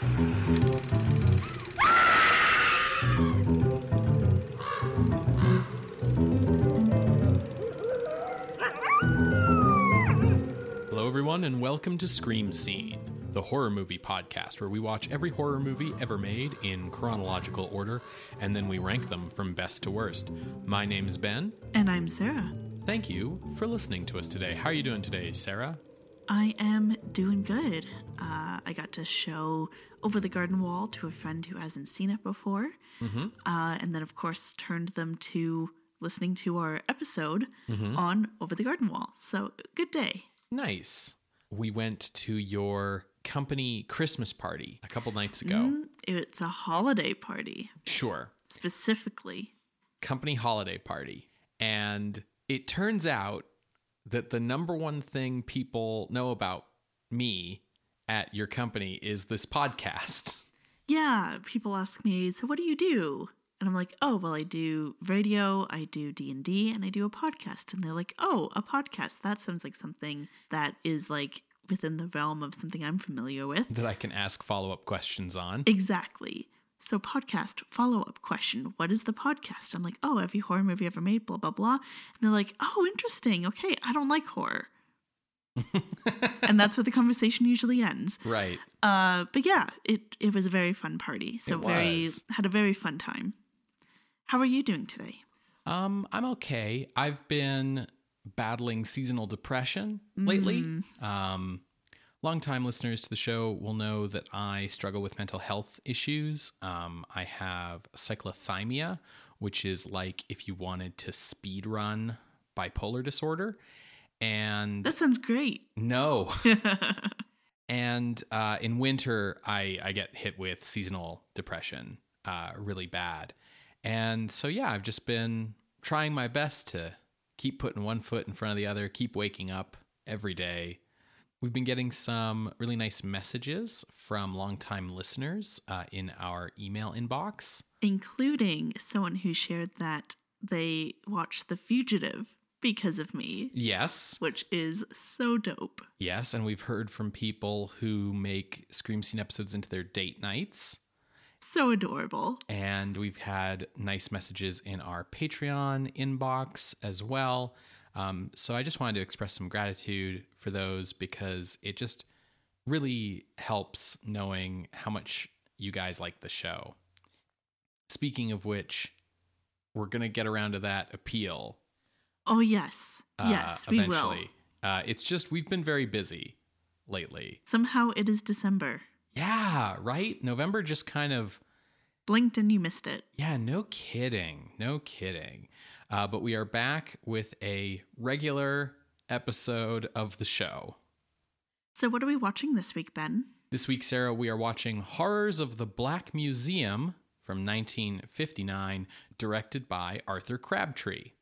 Hello, everyone, and welcome to Scream Scene, the horror movie podcast where we watch every horror movie ever made in chronological order and then we rank them from best to worst. My name's Ben. And I'm Sarah. Thank you for listening to us today. How are you doing today, Sarah? I am doing good. Uh, I got to show Over the Garden Wall to a friend who hasn't seen it before. Uh, and then, of course, turned them to listening to our episode on Over the Garden Wall. So, good day. Nice. We went to your company Christmas party a couple nights ago. Mm, It's a holiday party, Sure. specifically. company holiday party. And it turns out that the number one thing people know about me at your company is this podcast. Yeah, people ask me, so what do you do? And I'm like, oh, well, I do radio, I do D&D, and I do a podcast. And they're like, oh, a podcast. That sounds like something that is like within the realm of something I'm familiar with. that I can ask follow up questions on. Exactly. So, podcast follow up question What is the podcast? I'm like, oh, every horror movie ever made, blah, blah, blah. And they're like, oh, interesting. Okay, I don't like horror. and that's where the conversation usually ends. Right. Uh, but yeah, it, it was a very fun party. So, very, had a very fun time. How are you doing today? Um, I'm okay. I've been battling seasonal depression lately. Um, longtime listeners to the show will know that I struggle with mental health issues. Um, I have cyclothymia, which is like if you wanted to speed run bipolar disorder. And That sounds great. no. and uh, in winter, I, I get hit with seasonal depression uh, really bad. And so, yeah, I've just been trying my best to keep putting one foot in front of the other, keep waking up every day. We've been getting some really nice messages from longtime listeners uh, in our email inbox. Including someone who shared that they watched The Fugitive because of me, Yes, which is so dope. yes. And we've heard from people who make Scream Scene episodes into their date nights. So adorable. And we've had nice messages in our Patreon inbox as well. Um, so I just wanted to express some gratitude for those because it just really helps knowing how much you guys like the show. Speaking of which, we're going to get around to that appeal. Oh, yes. Uh, yes, we will. eventually. Uh, it's just we've been very busy lately. Somehow it is December. Yeah, right? November just kind of Blinked and you missed it. Yeah, no kidding. No kidding. Uh, but we are back with a regular episode of the show. So, what are we watching this week, Ben? This week, Sarah, we are watching Horrors of the Black Museum from 1959, directed by Arthur Crabtree.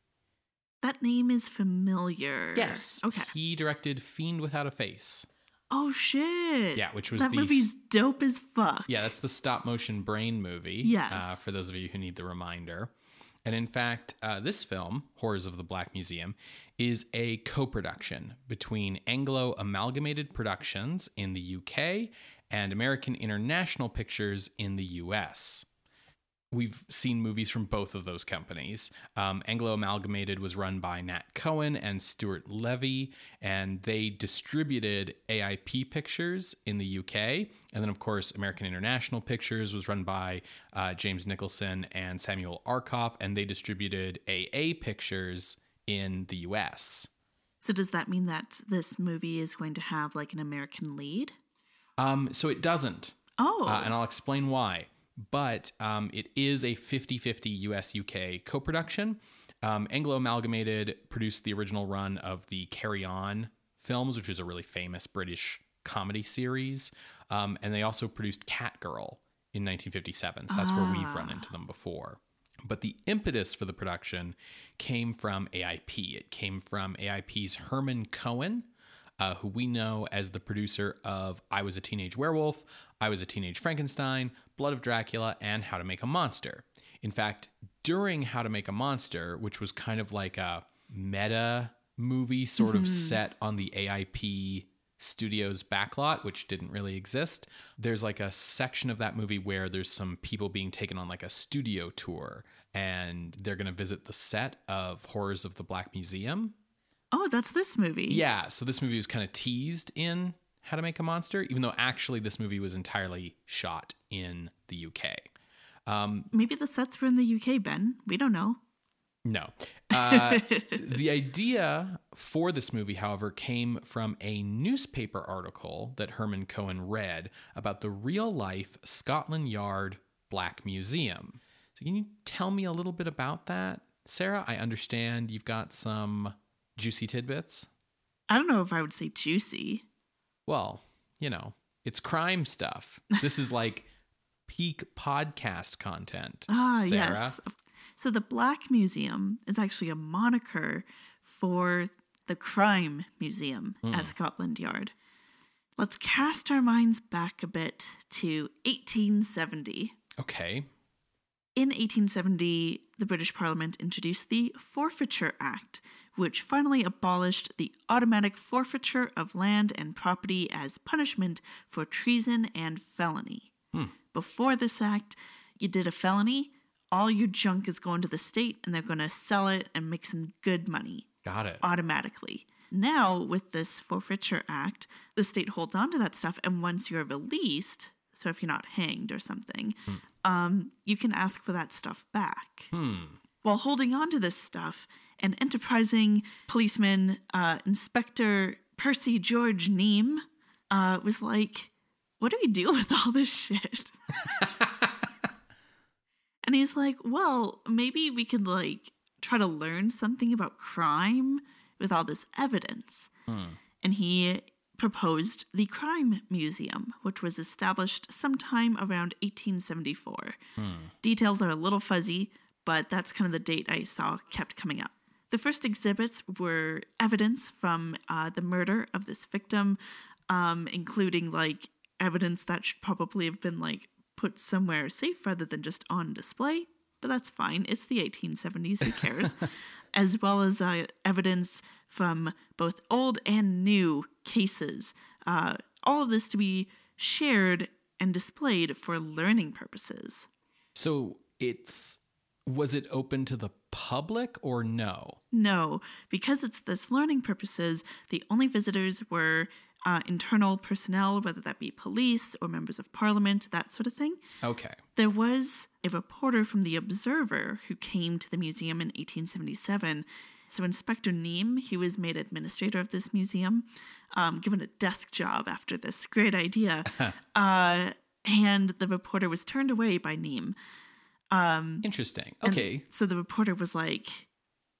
That name is familiar. Yes. Okay. He directed Fiend Without a Face. Oh, shit. Yeah, which was that the movie's dope as fuck. Yeah, that's the stop motion brain movie. Yes. Uh, for those of you who need the reminder. And in fact, uh, this film, Horrors of the Black Museum, is a co production between Anglo Amalgamated Productions in the UK and American International Pictures in the US. We've seen movies from both of those companies. Um, Anglo Amalgamated was run by Nat Cohen and Stuart Levy, and they distributed AIP Pictures in the UK. And then, of course, American International Pictures was run by uh, James Nicholson and Samuel Arkoff, and they distributed AA Pictures in the US. So, does that mean that this movie is going to have like an American lead? Um, so it doesn't. Oh. Uh, and I'll explain why. But um, it is a 50 50 US UK co production. Um, Anglo Amalgamated produced the original run of the Carry On films, which is a really famous British comedy series. Um, and they also produced Catgirl in 1957. So that's where we've run into them before. But the impetus for the production came from AIP. It came from AIP's Herman Cohen, uh, who we know as the producer of I Was a Teenage Werewolf, I Was a Teenage Frankenstein, Blood of Dracula, and How to Make a Monster. In fact, during How to Make a Monster, which was kind of like a meta movie sort of mm-hmm. set on the AIP Studios backlot, which didn't really exist. There's like a section of that movie where there's some people being taken on like a studio tour and they're going to visit the set of Horrors of the Black Museum. Oh, that's this movie. Yeah, so this movie was kind of teased in How to Make a Monster, even though actually this movie was entirely shot in the UK. Um, Maybe the sets were in the UK, Ben. We don't know. No. Uh, the idea for this movie, however, came from a newspaper article that Herman Cohen read about the real life Scotland Yard Black Museum. So, can you tell me a little bit about that, Sarah? I understand you've got some juicy tidbits. I don't know if I would say juicy. Well, you know, it's crime stuff. This is like peak podcast content. Ah, Sarah. yes. So the Black Museum is actually a moniker for the Crime Museum at Scotland Yard. Let's cast our minds back a bit to 1870. Okay. In 1870, the British Parliament introduced the Forfeiture Act, which finally abolished the automatic forfeiture of land and property as punishment for treason and felony. Hmm. Before this act, you did a felony, all your junk is going to the state and they're going to sell it and make some good money Got it. automatically. Now, with this Forfeiture Act, the state holds on to that stuff, and once you're released, so if you're not hanged or something, hmm. um, you can ask for that stuff back. Hmm. While holding on to this stuff, an enterprising policeman, uh, Inspector Percy George Neame, uh, was like, What do we do with all this shit? and he's like, Well, maybe we could, like, try to learn something about crime with all this evidence. And he proposed the Crime Museum, which was established sometime around 1874. Details are a little fuzzy, but that's kind of the date I saw kept coming up. The first exhibits were evidence from uh, the murder of this victim, um, including like evidence that should probably have been like put somewhere safe rather than just on display. But that's fine. It's the 1870s. Who cares? as well as uh, evidence from both old and new cases. Uh, all of this to be shared and displayed for learning purposes. So it's was it open to the public or no? No, because it's this learning purposes, the only visitors were uh, internal personnel, whether that be police or members of parliament, that sort of thing. Okay. There was a reporter from The Observer who came to the museum in 1877. So, Inspector Neame, he was made administrator of this museum, um, given a desk job after this great idea. uh, and the reporter was turned away by Neame. Interesting. Okay. so the reporter was like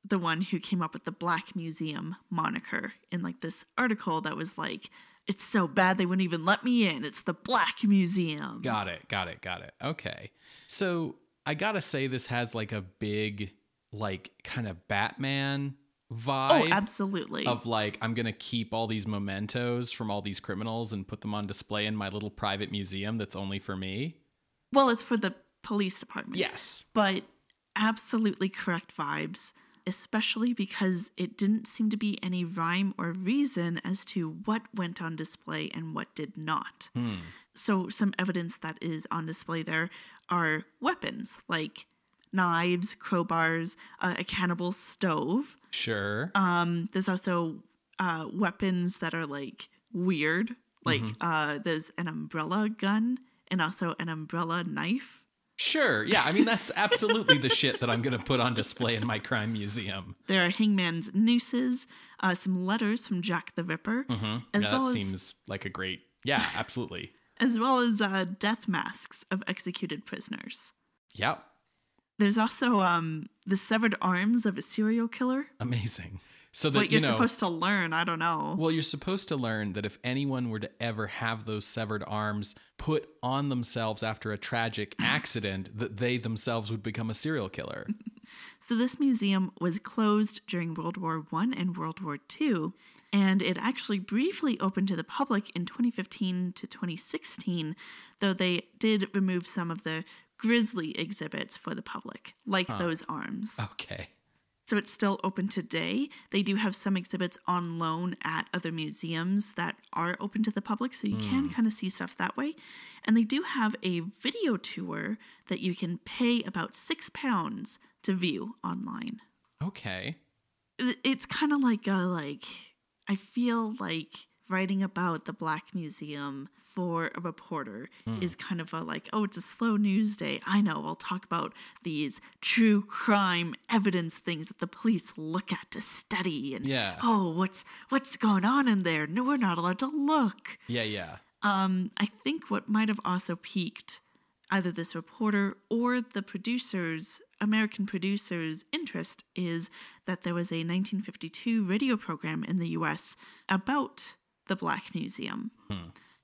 the one who came up with the Black Museum moniker in like this article that was like, it's so bad they wouldn't even let me in. It's the Black Museum. Got it. Got it. Got it. Okay. So I gotta say this has like a big, like kind of Batman vibe. oh, vibe. absolutely. Of like, I'm gonna keep all these mementos from all these criminals and put them on display in my little private museum that's only for me. well, it's for the police department. Yes. But absolutely correct vibes, especially because it didn't seem to be any rhyme or reason as to what went on display and what did not. So, some evidence that is on display there are weapons like knives, crowbars, uh, a cannibal stove. Sure. Um, there's also uh, weapons that are like weird, like uh, there's an umbrella gun and also an umbrella knife. Sure. Yeah. I mean, that's absolutely the shit that I'm gonna put on display in my crime museum. There are hangman's nooses, uh, some letters from Jack the Ripper, as Mm-hmm. Yeah, well that as seems like a great. Yeah. Absolutely. as well as uh, death masks of executed prisoners. yep. There's also um, the severed arms of a serial killer. Amazing. So that What you're you know. supposed to learn, I don't know. Well, you're supposed to learn that if anyone were to ever have those severed arms put on themselves after a tragic accident, that they themselves would become a serial killer. So this museum was closed during World War One and World War Two, and it actually briefly opened to the public in 2015 to 2016, though they did remove some of the grisly exhibits for the public, like those arms. Okay. So it's still open today. They do have some exhibits on loan at other museums that are open to the public, so you can hmm. kind of see stuff that way. And they do have a video tour that you can pay about six pounds to view online. Okay. It's kind of like a like I feel like writing about the Black Museum for a reporter is kind of a like, oh, it's a slow news day. I know, I'll talk about these true crime evidence things that the police look at to study and Yeah. oh, what's what's going on in there? No, we're not allowed to look. Yeah, yeah. Um, I think what might have also piqued either this reporter or the producers, American producers' interest is that there was a 1952 radio program in the US about the Black Museum.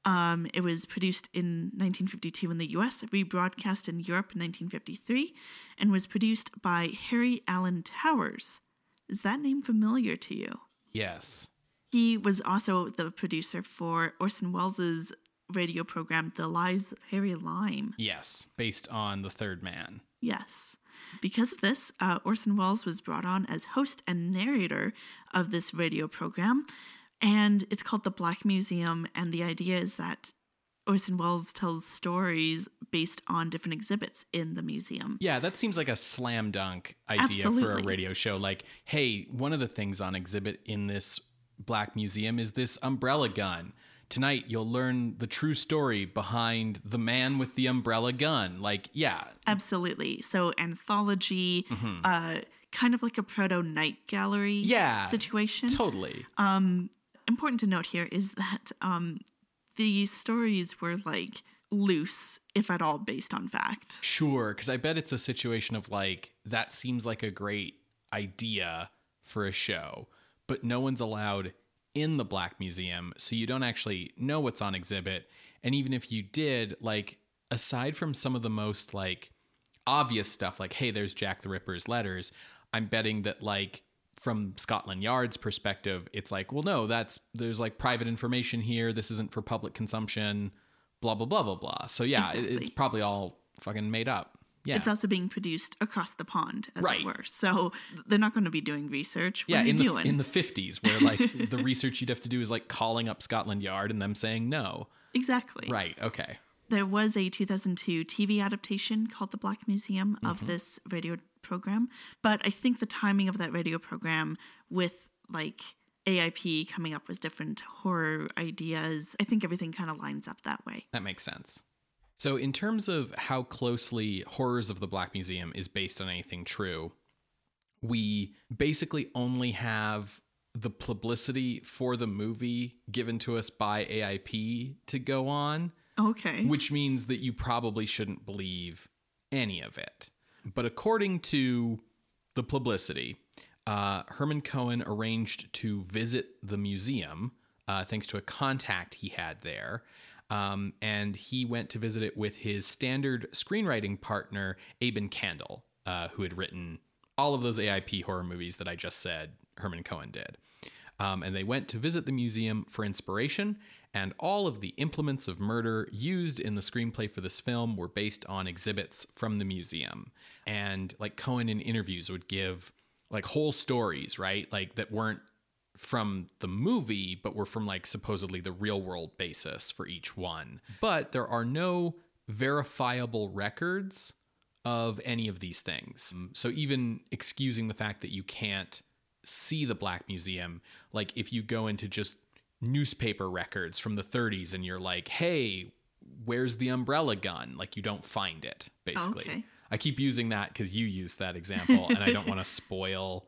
Um, it was produced in 1952 in the US, rebroadcast in Europe in 1953, and was produced by Harry Alan Towers. Is that name familiar to you? Yes. He was also the producer for Orson Welles' radio program, The Lives of Harry Lime. Yes. Based on The Third Man. Yes. Because of this, uh, Orson Welles was brought on as host and narrator of this radio program. And it's called The Black Museum. And the idea is that Orson Welles tells stories based on different exhibits in the museum. Yeah, that seems like a slam dunk idea for a radio show. Like, hey, one of the things on exhibit in this black museum is this umbrella gun. Tonight, you'll learn the true story behind the man with the umbrella gun. Like, yeah, Absolutely. So, anthology, uh, kind of like a proto night gallery Yeah, situation. totally. Important to note here is that um, the stories were like loose, if at all, based on fact. Sure, because I bet it's a situation of like, that seems like a great idea for a show, but no one's allowed in the Black Museum, so you don't actually know what's on exhibit. And even if you did, like, aside from some of the most like obvious stuff, like, hey, there's Jack the Ripper's letters, I'm betting that, like, from Scotland Yard's perspective, it's like, well, no, that's there's like private information here. This isn't for public consumption, blah, blah, blah, blah, blah. So, yeah, Exactly. it's probably all fucking made up. Yeah. It's also being produced across the pond, as Right. it were. So they're not going to be doing research. What yeah, in the doing? in the fifties, where like the research you'd have to do is like calling up Scotland Yard and them saying no. exactly. Right. Okay. There was a 2002 TV adaptation called The Black Museum Mm-hmm. of this radio program, but I think the timing of that radio program with like AIP coming up with different horror ideas, I think everything kind of lines up that way. That makes sense. So, in terms of how closely Horrors of the Black Museum is based on anything true, we basically only have the publicity for the movie given to us by AIP to go on, Okay. which means that you probably shouldn't believe any of it. But according to the publicity, uh, Herman Cohen arranged to visit the museum uh, thanks to a contact he had there. Um, and he went to visit it with his standard screenwriting partner, Aben Kandel, uh, who had written all of those AIP horror movies that I just said Herman Cohen did. Um, and they went to visit the museum for inspiration, and all of the implements of murder used in the screenplay for this film were based on exhibits from the museum. And like Cohen in interviews would give like whole stories, right? Like that weren't from the movie, but were from like supposedly the real world basis for each one. But there are no verifiable records of any of these things. So even excusing the fact that you can't see the Black Museum, like if you go into just newspaper records from the 30s and you're like, hey, where's the umbrella gun? Like you don't find it, oh, basically. Okay. I keep using that because you used that example and I don't want to spoil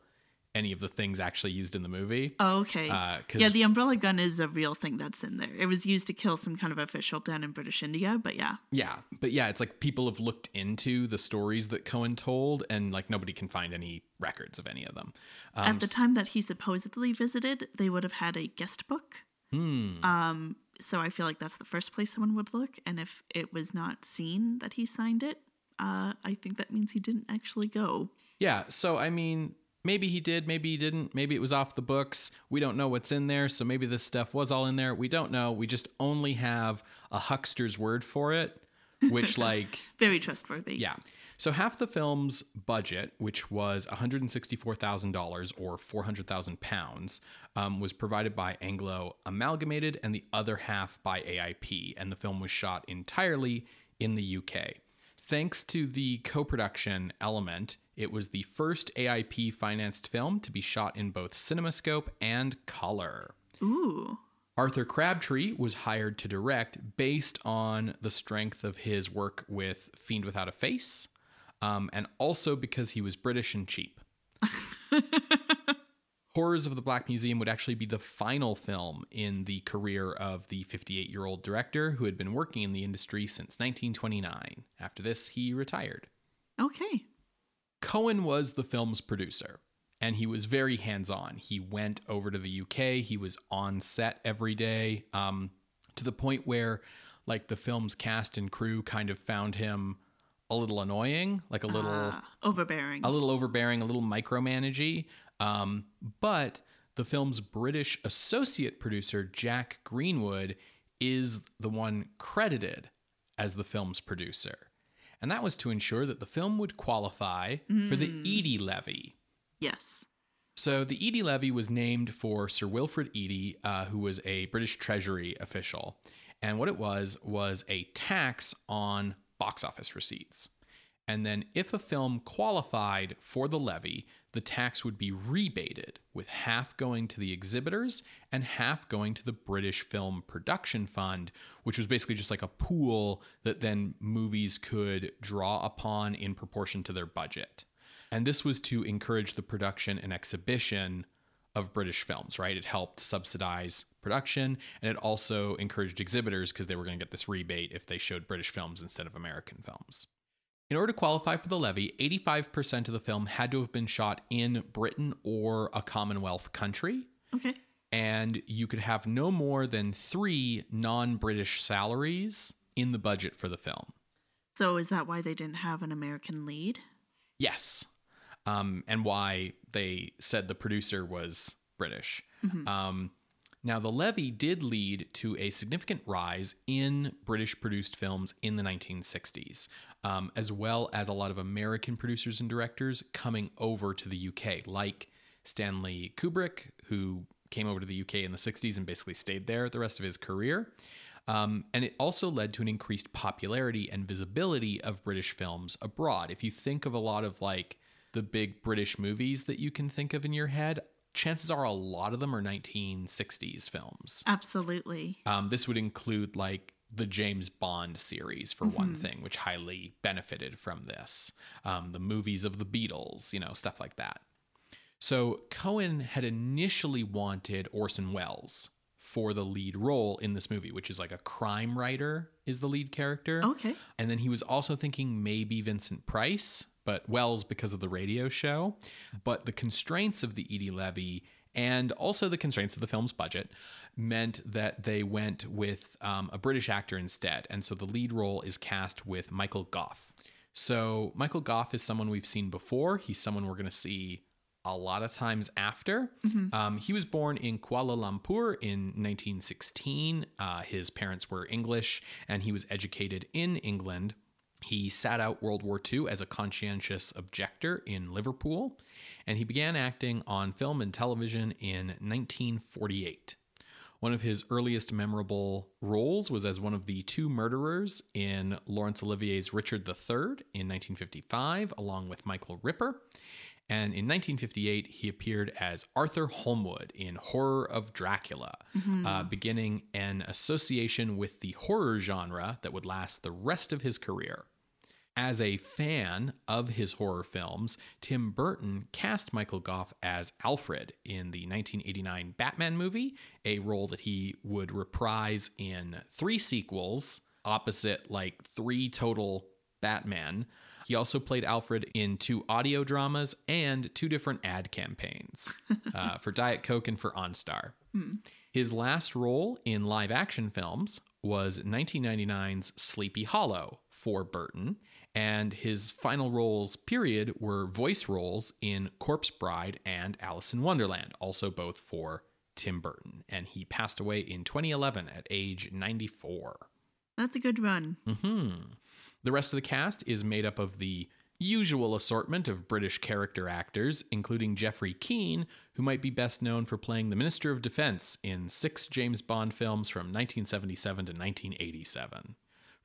any of the things actually used in the movie. Oh, okay. Uh, yeah, the umbrella gun is a real thing that's in there. It was used to kill some kind of official down in British India, but yeah. Yeah, but yeah, it's like people have looked into the stories that Cohen told, and like nobody can find any records of any of them. Um, At the time that he supposedly visited, they would have had a guest book. hmm, Um, so I feel like that's the first place someone would look. And if it was not seen that he signed it, uh, I think that means he didn't actually go. yeah, so I mean, maybe he did, maybe he didn't, maybe it was off the books. We don't know what's in there, so maybe this stuff was all in there. We don't know. We just only have a huckster's word for it, which like Very trustworthy. Yeah. So half the film's budget, which was $164,000 or 400,000 pounds, um, was provided by Anglo Amalgamated, and the other half by AIP. And the film was shot entirely in the UK. Thanks to the co-production element, it was the first AIP financed film to be shot in both CinemaScope and color. Ooh. Arthur Crabtree was hired to direct based on the strength of his work with Fiend Without a Face, um, and also because he was British and cheap. Horrors of the Black Museum would actually be the final film in the career of the 58 year old director who had been working in the industry since 1929. After this, he retired. Okay. Cohen was the film's producer and he was very hands on. He went over to the UK, he was on set every day um, to the point where, like, the film's cast and crew kind of found him a little annoying, like a little Uh, overbearing. a little overbearing, a little micromanagey. Um, but the film's British associate producer, Jack Greenwood, is the one credited as the film's producer. And that was to ensure that the film would qualify for the Eady Levy. yes. So the Eady Levy was named for Sir Wilfrid Eady, uh, who was a British Treasury official. And what it was was a tax on box office receipts. And then if a film qualified for the levy, the tax would be rebated, with half going to the exhibitors and half going to the British Film Production Fund, which was basically just like a pool that then movies could draw upon in proportion to their budget. And this was to encourage the production and exhibition of British films, right? It helped subsidize production and it also encouraged exhibitors because they were going to get this rebate if they showed British films instead of American films. In order to qualify for the levy, 85% of the film had to have been shot in Britain or a Commonwealth country, Okay. and you could have no more than three non British salaries in the budget for the film. So is that why they didn't have an American lead? Yes. Um, and why they said the producer was British. Um, now, the levy did lead to a significant rise in British produced films in the 1960s, um, as well as a lot of American producers and directors coming over to the UK, like Stanley Kubrick, who came over to the UK in the 60s and basically stayed there the rest of his career. Um, and it also led to an increased popularity and visibility of British films abroad. If you think of a lot of like the big British movies that you can think of in your head, chances are a lot of them are 1960s films. Absolutely. Um, this would include like the James Bond series, for one thing, which highly benefited from this. Um, the movies of the Beatles, you know, stuff like that. So Cohen had initially wanted Orson Welles for the lead role in this movie, which is like a crime writer is the lead character. Okay. And then he was also thinking maybe Vincent Price, but Welles because of the radio show. But the constraints of the Eady Levy and also the constraints of the film's budget meant that they went with um, a British actor instead. And so the lead role is cast with Michael Gough. So Michael Gough is someone we've seen before. He's someone we're going to see a lot of times after. Um, he was born in Kuala Lumpur in 1916. Uh, his parents were English, and he was educated in England. He sat out World War II as a conscientious objector in Liverpool, and he began acting on film and television in 1948. One of his earliest memorable roles was as one of the two murderers in Laurence Olivier's Richard III in 1955, along with Michael Ripper. And in 1958, he appeared as Arthur Holmwood in Horror of Dracula, uh, beginning an association with the horror genre that would last the rest of his career. As a fan of his horror films, Tim Burton cast Michael Gough as Alfred in the 1989 Batman movie, a role that he would reprise in three sequels opposite like three total Batman. He also played Alfred in two audio dramas and two different ad campaigns uh, for Diet Coke and for OnStar. His last role in live action films was 1999's Sleepy Hollow for Burton, and his final roles, period, were voice roles in Corpse Bride and Alice in Wonderland, also both for Tim Burton. And he passed away in 2011 at age 94. That's a good run. hmm The rest of the cast is made up of the usual assortment of British character actors, including Geoffrey Keen, who might be best known for playing the Minister of Defense in six James Bond films from 1977 to 1987.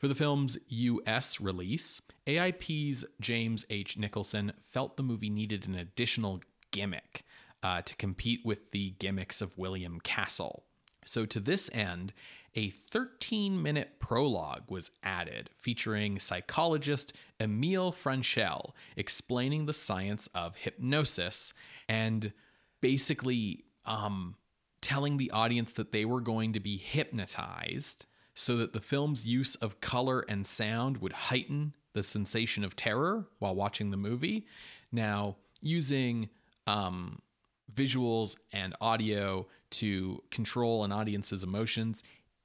For the film's US release, AIP's James H. Nicholson felt the movie needed an additional gimmick uh, to compete with the gimmicks of William Castle. So, to this end, a 13 minute prologue was added featuring psychologist Emile Franchel explaining the science of hypnosis and basically um, telling the audience that they were going to be hypnotized so that the film's use of color and sound would heighten the sensation of terror while watching the movie. Now, using um, visuals and audio to control an audience's emotions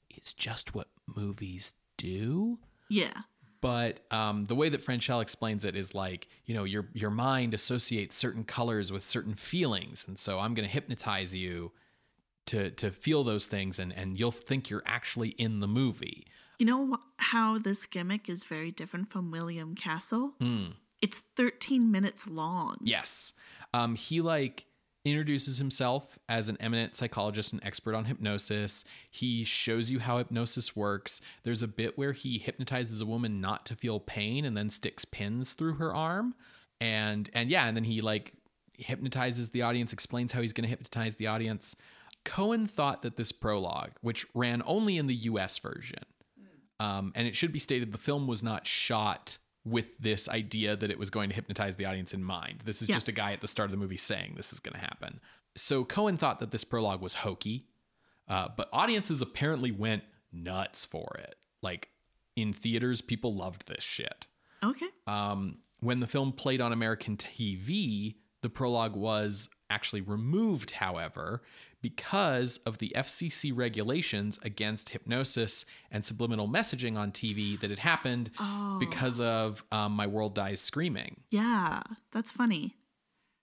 is just what movies do. Yeah. But um, the way that Franchel explains it is like, you know, your your mind associates certain colors with certain feelings, and so I'm going to hypnotize you to to feel those things, and and you'll think you're actually in the movie. You know how this gimmick is very different from William Castle? Hmm. It's 13 minutes long. Yes, um, he like introduces himself as an eminent psychologist and expert on hypnosis. He shows you how hypnosis works. There's a bit where he hypnotizes a woman not to feel pain and then sticks pins through her arm. And and yeah, and then he like hypnotizes the audience, explains how he's going to hypnotize the audience. Cohen thought that this prologue, which ran only in the US version, um, and it should be stated the film was not shot with this idea that it was going to hypnotize the audience in mind. This is Yeah. just a guy at the start of the movie saying this is going to happen. So Cohen thought that this prologue was hokey, uh, but audiences apparently went nuts for it. Like in theaters, people loved this shit. Okay. Um, when the film played on American TV, the prologue was actually removed, however, because of the FCC regulations against hypnosis and subliminal messaging on TV that had happened because of um, My World Dies Screaming. Yeah, that's funny.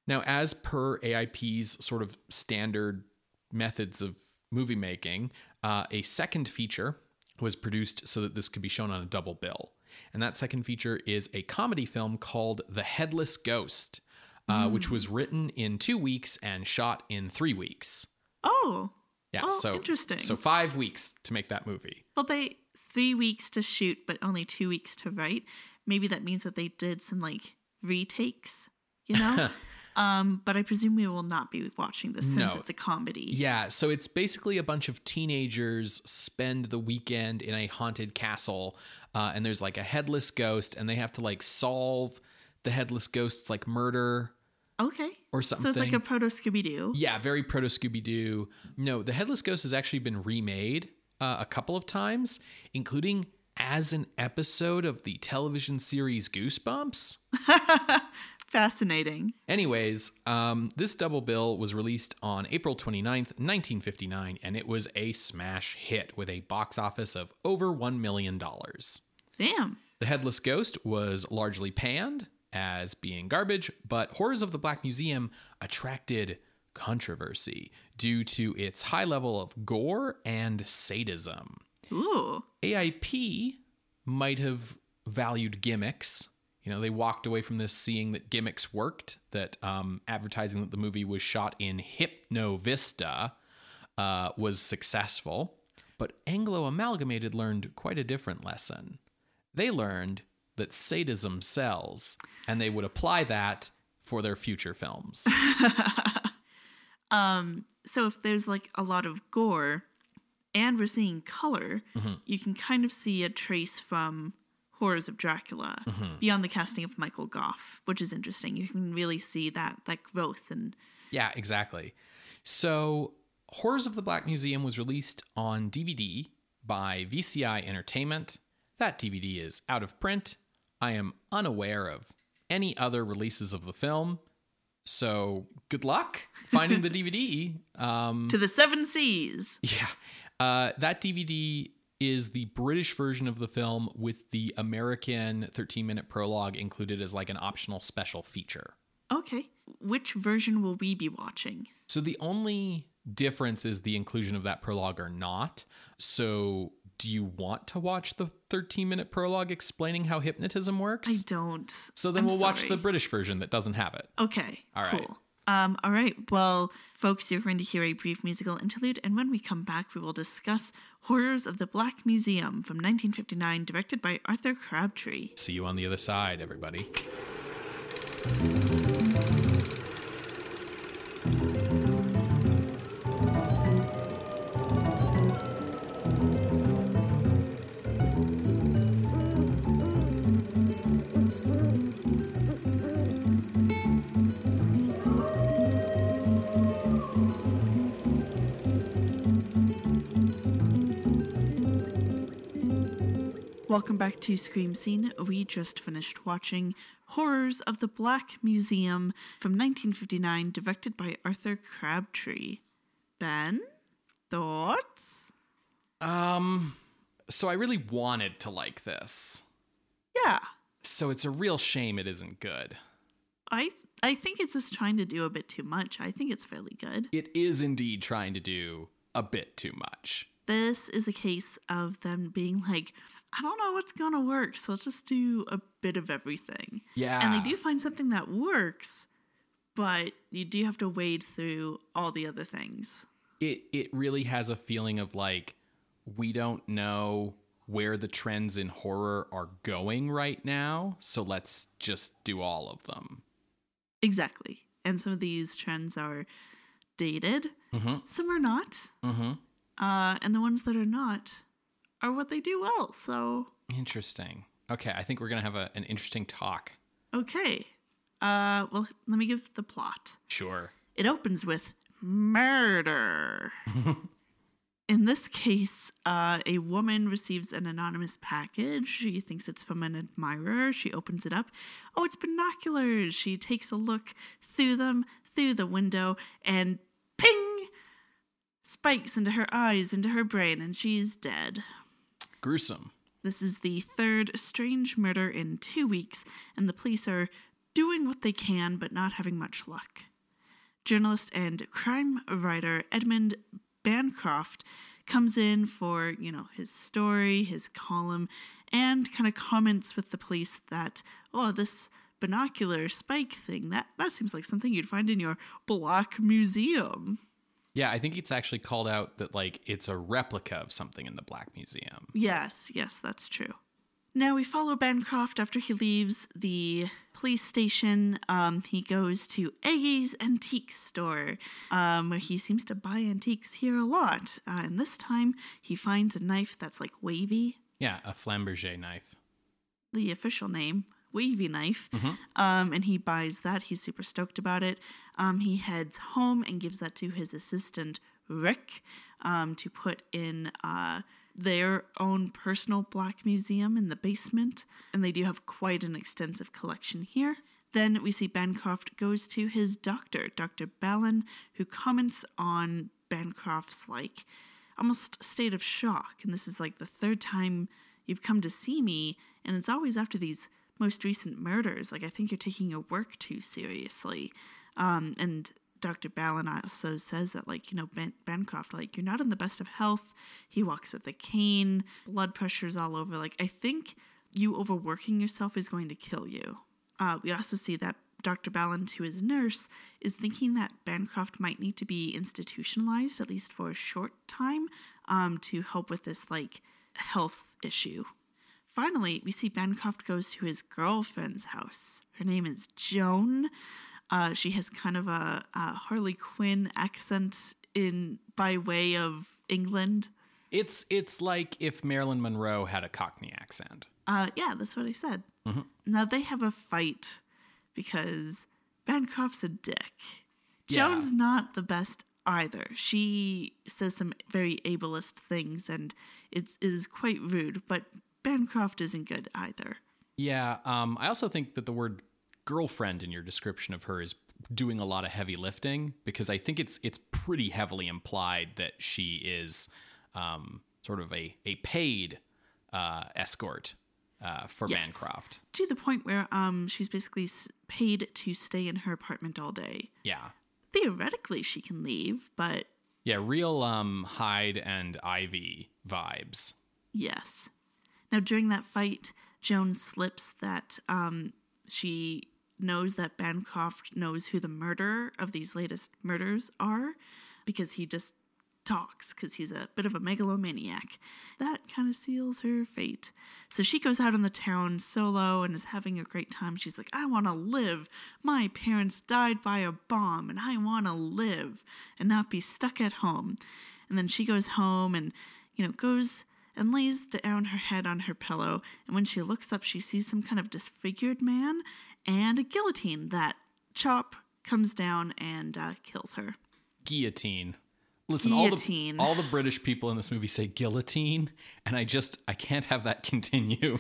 Now, as per AIP's sort of standard methods of movie making, uh, a second feature was produced so that this could be shown on a double bill. And that second feature is a comedy film called The Headless Ghost, uh, which was written in two weeks and shot in three weeks. Oh. Yeah, Oh, so interesting. So five weeks to make that movie. Well, they three weeks to shoot, but only two weeks to write. Maybe that means that they did some like retakes, you know. um, but I presume we will not be watching this since No. it's a comedy. Yeah, so it's basically a bunch of teenagers spend the weekend in a haunted castle, uh, and there's like a headless ghost, and they have to like solve the headless ghost's like murder. Okay. Or something. So it's like a proto Scooby Doo. Yeah, very proto Scooby Doo. No, the headless ghost has actually been remade uh, a couple of times, including as an episode of the television series Goosebumps. Fascinating. Anyways, um, this double bill was released on April 29th, 1959, and it was a smash hit with a box office of over $1 million. Damn. The Headless Ghost was largely panned as being garbage, but Horrors of the Black Museum attracted controversy due to its high level of gore and sadism. Ooh. AIP might have valued gimmicks. You know, they walked away from this seeing that gimmicks worked, that um, advertising that the movie was shot in Hypno Vista uh, was successful. But Anglo Amalgamated learned quite a different lesson. They learned that sadism sells, and they would apply that for their future films. Um, so if there's like a lot of gore and we're seeing color, you can kind of see a trace from Horrors of Dracula beyond the casting of Michael Gough, which is interesting. You can really see that that growth and Yeah, exactly. So, Horrors of the Black Museum was released on DVD by VCI Entertainment. That DVD is out of print. I am unaware of any other releases of the film. So, good luck finding the DVD. Um, to the seven seas. yeah. Uh, that DVD is the British version of the film with the American 13 minute prologue included as like an optional special feature. Okay. Which version will we be watching? So the only difference is the inclusion of that prologue or not. So do you want to watch the 13 minute prologue explaining how hypnotism works? I don't. so then I'm we'll watch the British version that doesn't have it. Okay. All right. cool. Um, all right. Well, folks, you're going to hear a brief musical interlude, and when we come back, we will discuss Horrors of the Black Museum from 1959, directed by Arthur Crabtree. See you on the other side, everybody. Welcome back to Scream Scene. We just finished watching Horrors of the Black Museum from 1959, directed by Arthur Crabtree. Ben, thoughts? Um, so I really wanted to like this. Yeah, So it's a real shame it isn't good. I I think it's just trying to do a bit too much. I think it's fairly good. It is indeed trying to do a bit too much. This is a case of them being like, I don't know what's gonna work, so let's just do a bit of everything. Yeah. And they do find something that works, but you do have to wade through all the other things. It it really has a feeling of like we don't know where the trends in horror are going right now, so let's just do all of them. Exactly. And some of these trends are dated, Mhm. some are not. Mhm. Uh, and the ones that are not are what they do well. So, Interesting. Okay, I think we're to have a, an interesting talk. okay. Uh, well, let me give the plot. Sure. It opens with murder. In this case, uh, a woman receives an anonymous package. She thinks it's from an admirer. She opens it up. Oh, it's binoculars. She takes a look through them, through the window, and ping! Spikes into her eyes, into her brain, and she's dead. Gruesome. This is the third strange murder in two weeks, and the police are doing what they can, but not having much luck. Journalist and crime writer Edmund Bancroft comes in for, you know, his story, his column, and kind of comments with the police that, oh, this binocular spike thing, that, that seems like something you'd find in your black museum. Yeah, I think it's actually called out that like it's a replica of something in the Black Museum. Yes, yes, that's true. Now we follow Bancroft after he leaves the police station. Um, he goes to Aggie's antique store, um, where he seems to buy antiques here a lot. Uh, and this time he finds a knife that's like wavy, Yeah, a Flamberger knife. the official name, wavy knife. Um, and he buys that. He's super stoked about it. Um, he heads home and gives that to his assistant, Rick, um, to put in uh, their own personal black museum in the basement. And they do have quite an extensive collection here. Then we see Bancroft goes to his doctor, Dr. Ballan, who comments on Bancroft's like almost state of shock. And this is like the third time you've come to see me, and it's always after these most recent murders. Like, I think you're taking your work too seriously. Um, and Dr. Ballan also says that, like, you know, ben- Bancroft, like, you're not in the best of health. He walks with a cane, blood pressure's all over. Like, I think you overworking yourself is going to kill you. Uh, we also see that Dr. Ballan, to his nurse, is thinking that Bancroft might need to be institutionalized, at least for a short time, um, to help with this, like, health issue. Finally, we see Bancroft goes to his girlfriend's house. Her name is Joan. Uh, she has kind of a, a Harley Quinn accent in by way of England. It's it's like if Marilyn Monroe had a Cockney accent. Uh, yeah, that's what I said. Now they have a fight because Bancroft's a dick. Yeah. Joan's not the best either. She says some very ableist things and it's is quite rude, but Bancroft isn't good either. Yeah, um, I also think that the word girlfriend in your description of her is doing a lot of heavy lifting because I think it's it's pretty heavily implied that she is um, sort of a a paid uh, escort uh, for Yes. Bancroft. To the point where um she's basically paid to stay in her apartment all day. Yeah, Theoretically, she can leave, but yeah, real um, Hyde and Ivy vibes. Yes. Now, during that fight, Joan slips that um, she knows that Bancroft knows who the murderer of these latest murders are because he just talks because he's a bit of a megalomaniac. That kind of seals her fate. So she goes out in the town solo and is having a great time. She's like, I want to live. My parents died by a bomb and I want to live and not be stuck at home. And then she goes home and, you know, goes and lays down her head on her pillow. And when she looks up, she sees some kind of disfigured man and a guillotine that chop comes down and uh, kills her. Guillotine. Listen, Guillotine. all the all the British people in this movie say guillotine, and I just I can't have that continue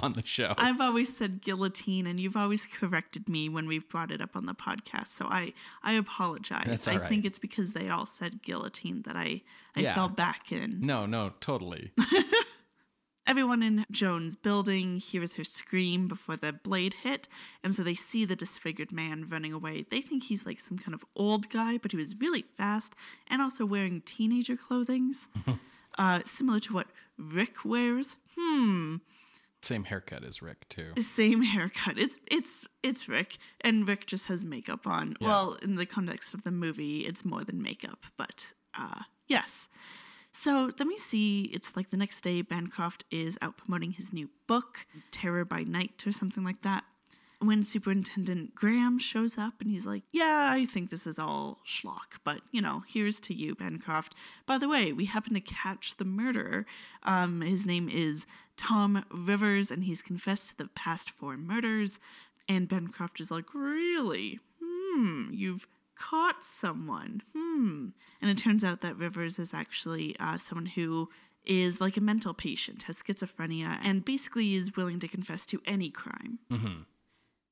on the show. I've always said guillotine, and you've always corrected me when we've brought it up on the podcast. So I I apologize. That's I right. think it's because they all said guillotine that I I Yeah. fell back in. no, no, totally. Everyone in Joan's building hears her scream before the blade hit, and so they see the disfigured man running away. They think he's like some kind of old guy, but he was really fast and also wearing teenager clothings, uh, similar to what Rick wears. Hmm. Same haircut as Rick too. same haircut. It's it's it's Rick, and Rick just has makeup on. Yeah. Well, in the context of the movie, it's more than makeup, but uh, yes. So then we see it's like the next day. Bancroft is out promoting his new book, Terror by Night, or something like that. When Superintendent Graham shows up and he's like, Yeah, I think this is all schlock, but you know, here's to you, Bancroft. By the way, we happen to catch the murderer. Um, his name is Tom Rivers, and he's confessed to the past four murders. And Bancroft is like, Really? Hmm, you've caught someone. Hmm. And it turns out that Rivers is actually uh, someone who is like a mental patient, has schizophrenia, and basically is willing to confess to any crime.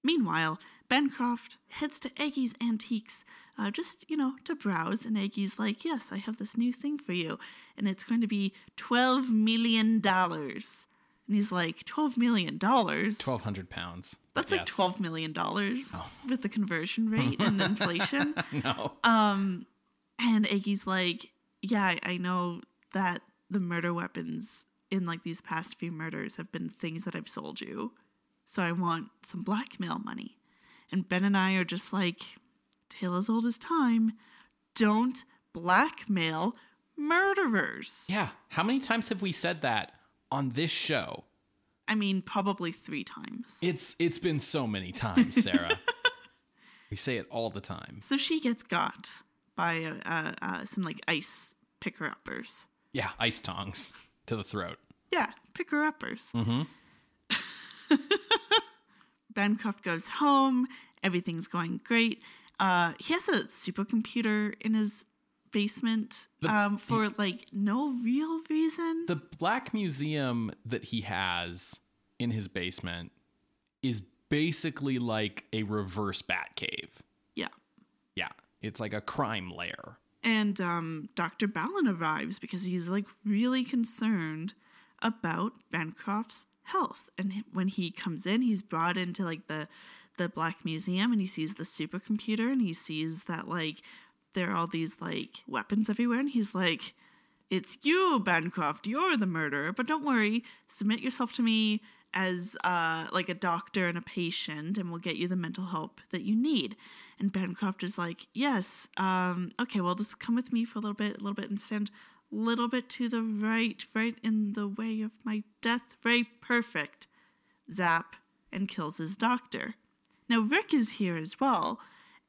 Meanwhile, Bancroft heads to Aggie's Antiques uh, just, you know, to browse. And Aggie's like, Yes, I have this new thing for you. And it's going to be $12 million. And he's like, $12 million? Twelve hundred pounds. That's like Yes. $12 million with the conversion rate and inflation. No. Um, and Iggy's like, yeah, I know that the murder weapons in like these past few murders have been things that I've sold you. So I want some blackmail money. And Ben and I are just like, tale as old as time. Don't blackmail murderers. yeah. How many times have we said that on this show? I mean, probably three times. It's it's been so many times, Sarah. we say it all the time. So she gets got by uh, uh, uh, some like ice picker uppers. Yeah, ice tongs to the throat. Yeah, picker uppers. Mm-hmm. Bancroft goes home. Everything's going great. Uh, he has a supercomputer in his basement um, for like no real reason. The black museum that he has in his basement is basically like a reverse bat cave. yeah. Yeah, it's like a crime lair. And um, Dr. Ballan arrives because he's like really concerned about Bancroft's health. And when he comes in, he's brought into like the the Black Museum and he sees the supercomputer and he sees that like there are all these like weapons everywhere and he's like it's you, Bancroft. You're the murderer. But don't worry. Submit yourself to me as uh, like a doctor and a patient, and we'll get you the mental help that you need. And Bancroft is like, yes, um, okay, well, just come with me for a little bit, a little bit, and stand little bit to the right, right in the way of my death. Very perfect. Zap and kills his doctor. Now, Rick is here as well.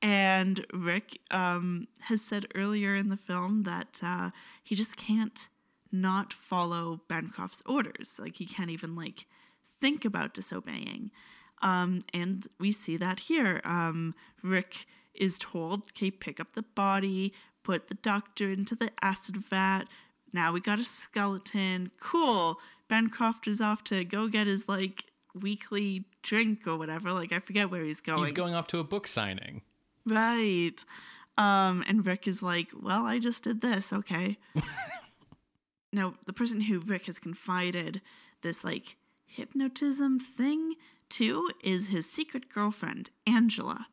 And Rick um, has said earlier in the film that uh, he just can't not follow Bancroft's orders. Like he can't even like think about disobeying. Um, and we see that here. Um, Rick is told, "Okay, pick up the body, put the doctor into the acid vat. Now we got a skeleton. Cool. Bancroft is off to go get his like weekly drink or whatever. Like I forget where he's going. He's going off to a book signing. Right. Um, and Rick is like, well, I just did this, okay. now, the person who Rick has confided this like hypnotism thing to is his secret girlfriend, Angela.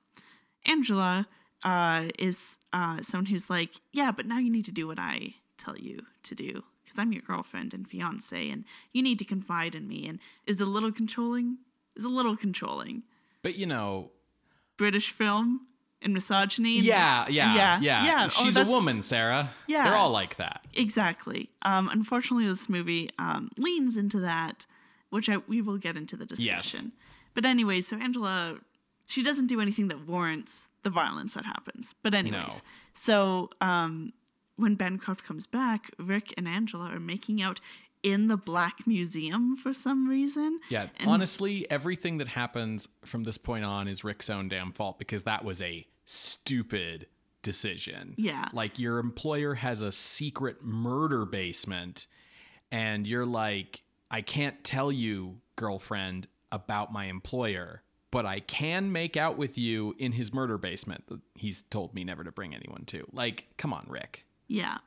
Angela uh, is uh, someone who's like, yeah, but now you need to do what I tell you to do because I'm your girlfriend and fiance, and you need to confide in me. And is a little controlling. Is a little controlling. But you know, British film and misogyny. and- yeah, yeah, Yeah, yeah, yeah. Oh, She's a woman, Sarah. Yeah. they're all like that. Exactly. Um, unfortunately, this movie um, leans into that, which I, we will get into the discussion. Yes. discussion. But anyway, so Angela, she doesn't do anything that warrants the violence that happens. But anyways, No. so um, when Bancroft comes back, Rick and Angela are making out in the Black Museum for some reason. Yeah, And- honestly, everything that happens from this point on is Rick's own damn fault because that was a stupid decision. Yeah. Like your employer has a secret murder basement and you're like, I can't tell you, girlfriend, about my employer, but I can make out with you in his murder basement. He's told me never to bring anyone to. Like, come on, Rick. Yeah.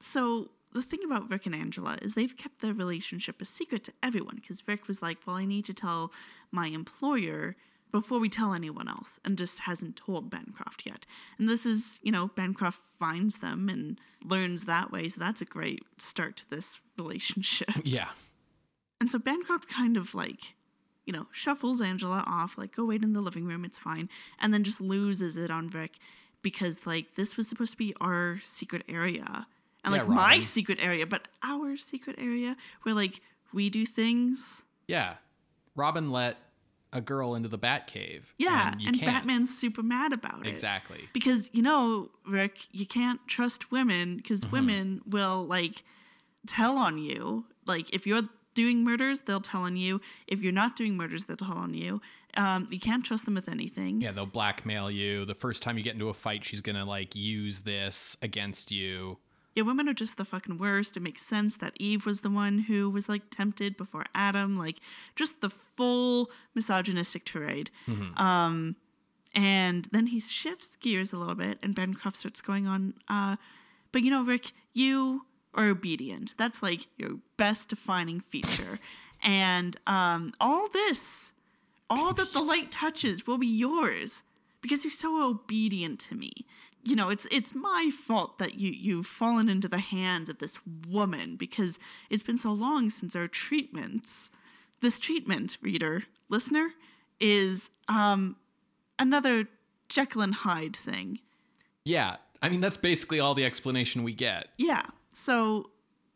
So the thing about Rick and Angela is they've kept their relationship a secret to everyone because Rick was like, Well, I need to tell my employer before we tell anyone else, and just hasn't told Bancroft yet. And this is, you know, Bancroft finds them and learns that way. So that's a great start to this relationship. Yeah. And so Bancroft kind of like, you know, shuffles Angela off, like, go wait in the living room, it's fine. And then just loses it on Vic because, like, this was supposed to be our secret area. And, Yeah, like, my secret area, but our secret area where, like, we do things. Yeah. Robin let a girl into the Batcave. Yeah. And, And. Batman's super mad about it. Exactly. Because, you know, Rick, you can't trust women because Mm-hmm. women will, like, tell on you. Like, if you're doing murders, they'll tell on you. If you're not doing murders, they'll tell on you. Um, you can't trust them with anything. Yeah, they'll blackmail you. The first time you get into a fight, she's gonna like use this against you. Yeah, women are just the fucking worst. It makes sense that Eve was the one who was like tempted before Adam. Like, just the full misogynistic tirade. Um, and then he shifts gears a little bit, and Bancroft starts going on. Uh, but you know, Rick, you are obedient. That's like your best defining feature. and um, all this, all that the light touches, will be yours because you're so obedient to me. You know, it's it's my fault that you you've fallen into the hands of this woman because it's been so long since our treatments. This treatment, reader, listener, is um another Jekyll and Hyde thing. Yeah, I mean that's basically all the explanation we get. Yeah. So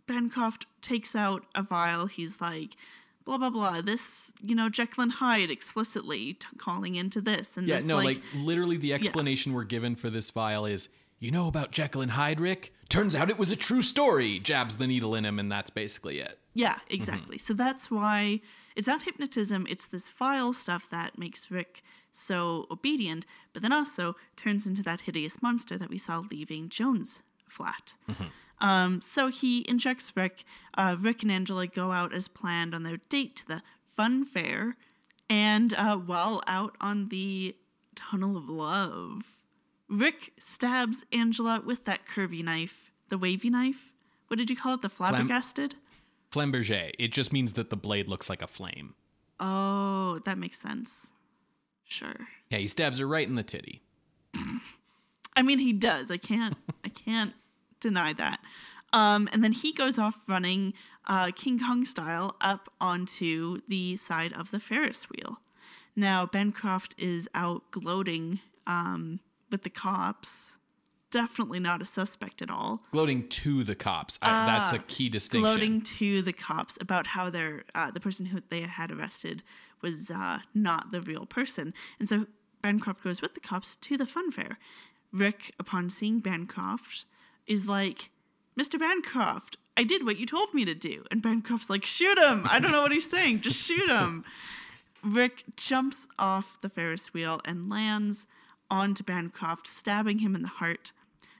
Bancroft takes out a vial. He's like, blah blah blah. This, you know, Jekyll and Hyde explicitly t- calling into this and Yeah, this. no, like, like, literally the explanation we're given for this vial is, you know about Jekyll and Hyde, Rick? Turns out it was a true story. Jabs the needle in him, and that's basically it. Yeah, mm-hmm. exactly. So that's why it's not hypnotism, it's this vile stuff that makes Rick so obedient, but then also turns into that hideous monster that we saw leaving Joan's flat. Mm-hmm. Um, so he injects Rick. Uh, Rick and Angela go out as planned on their date to the fun fair. And uh, while out on the tunnel of love, Rick stabs Angela with that curvy knife, the wavy knife. What did you call it? The flabbergasted? Flamberger. It just means that the blade looks like a flame. Oh, that makes sense. Sure. Yeah, he stabs her right in the titty. I mean, he does. I can't. I can't deny that. Um, and then he goes off running uh, King Kong style up onto the side of the Ferris wheel. Now Bancroft is out gloating um, with the cops. Definitely not a suspect at all. Gloating to the cops. I, that's a key distinction. gloating to the cops about how their uh, the person who they had arrested was uh, not the real person, and so Bancroft goes with the cops to the fun fair. Rick, upon seeing Bancroft, is like, "Mr. Bancroft, I did what you told me to do," and Bancroft's like, "Shoot him! I don't know what he's saying. Just shoot him." Rick jumps off the Ferris wheel and lands onto Bancroft, stabbing him in the heart.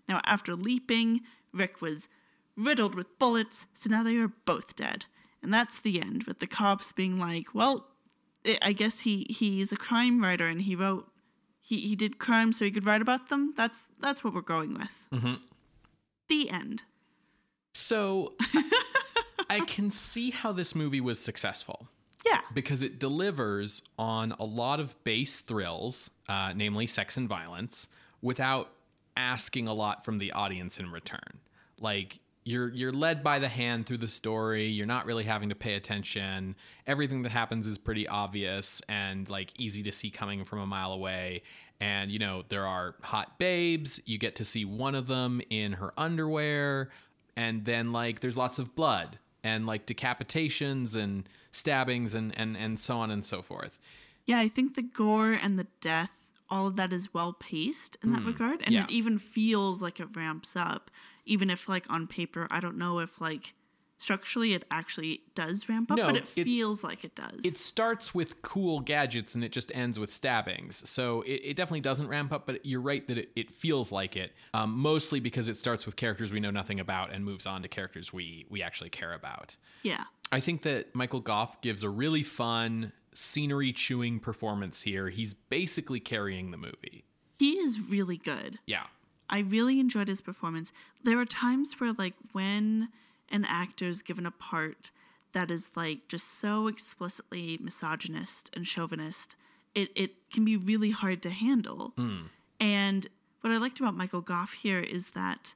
Now, after leaping, Rick was riddled with bullets, so now they are both dead. And that's the end, with the cops being like, well, I I guess he, he's a crime writer and he wrote, he, he did crimes so he could write about them. That's, that's what we're going with. Mm-hmm. The end. So I can see how this movie was successful Yeah. because it delivers on a lot of base thrills, uh, namely sex and violence, without asking a lot from the audience in return. Like, you're you're led by the hand through the story. You're not really having to pay attention. Everything that happens is pretty obvious and like easy to see coming from a mile away. And you know, there are hot babes. You get to see one of them in her underwear and then like there's lots of blood and like decapitations and stabbings and and and so on and so forth. Yeah, I think the gore and the death, all of that is well paced in that regard. And Hmm. yeah. it even feels like it ramps up. Even if like on paper, I don't know if like structurally it actually does ramp up, No, but it, it- feels like it does. It starts with cool gadgets and it just ends with stabbings. So it, it definitely doesn't ramp up, but you're right that it, it feels like it. Um, mostly because it starts with characters we know nothing about and moves on to characters we we actually care about. yeah. I think that Michael Gough gives a really fun scenery chewing performance here. He's basically carrying the movie. He is really good. Yeah. I really enjoyed his performance. There are times where, like, when an actor is given a part that is, like, just so explicitly misogynist and chauvinist, it, it can be really hard to handle. Hmm. And what I liked about Michael Gough here is that,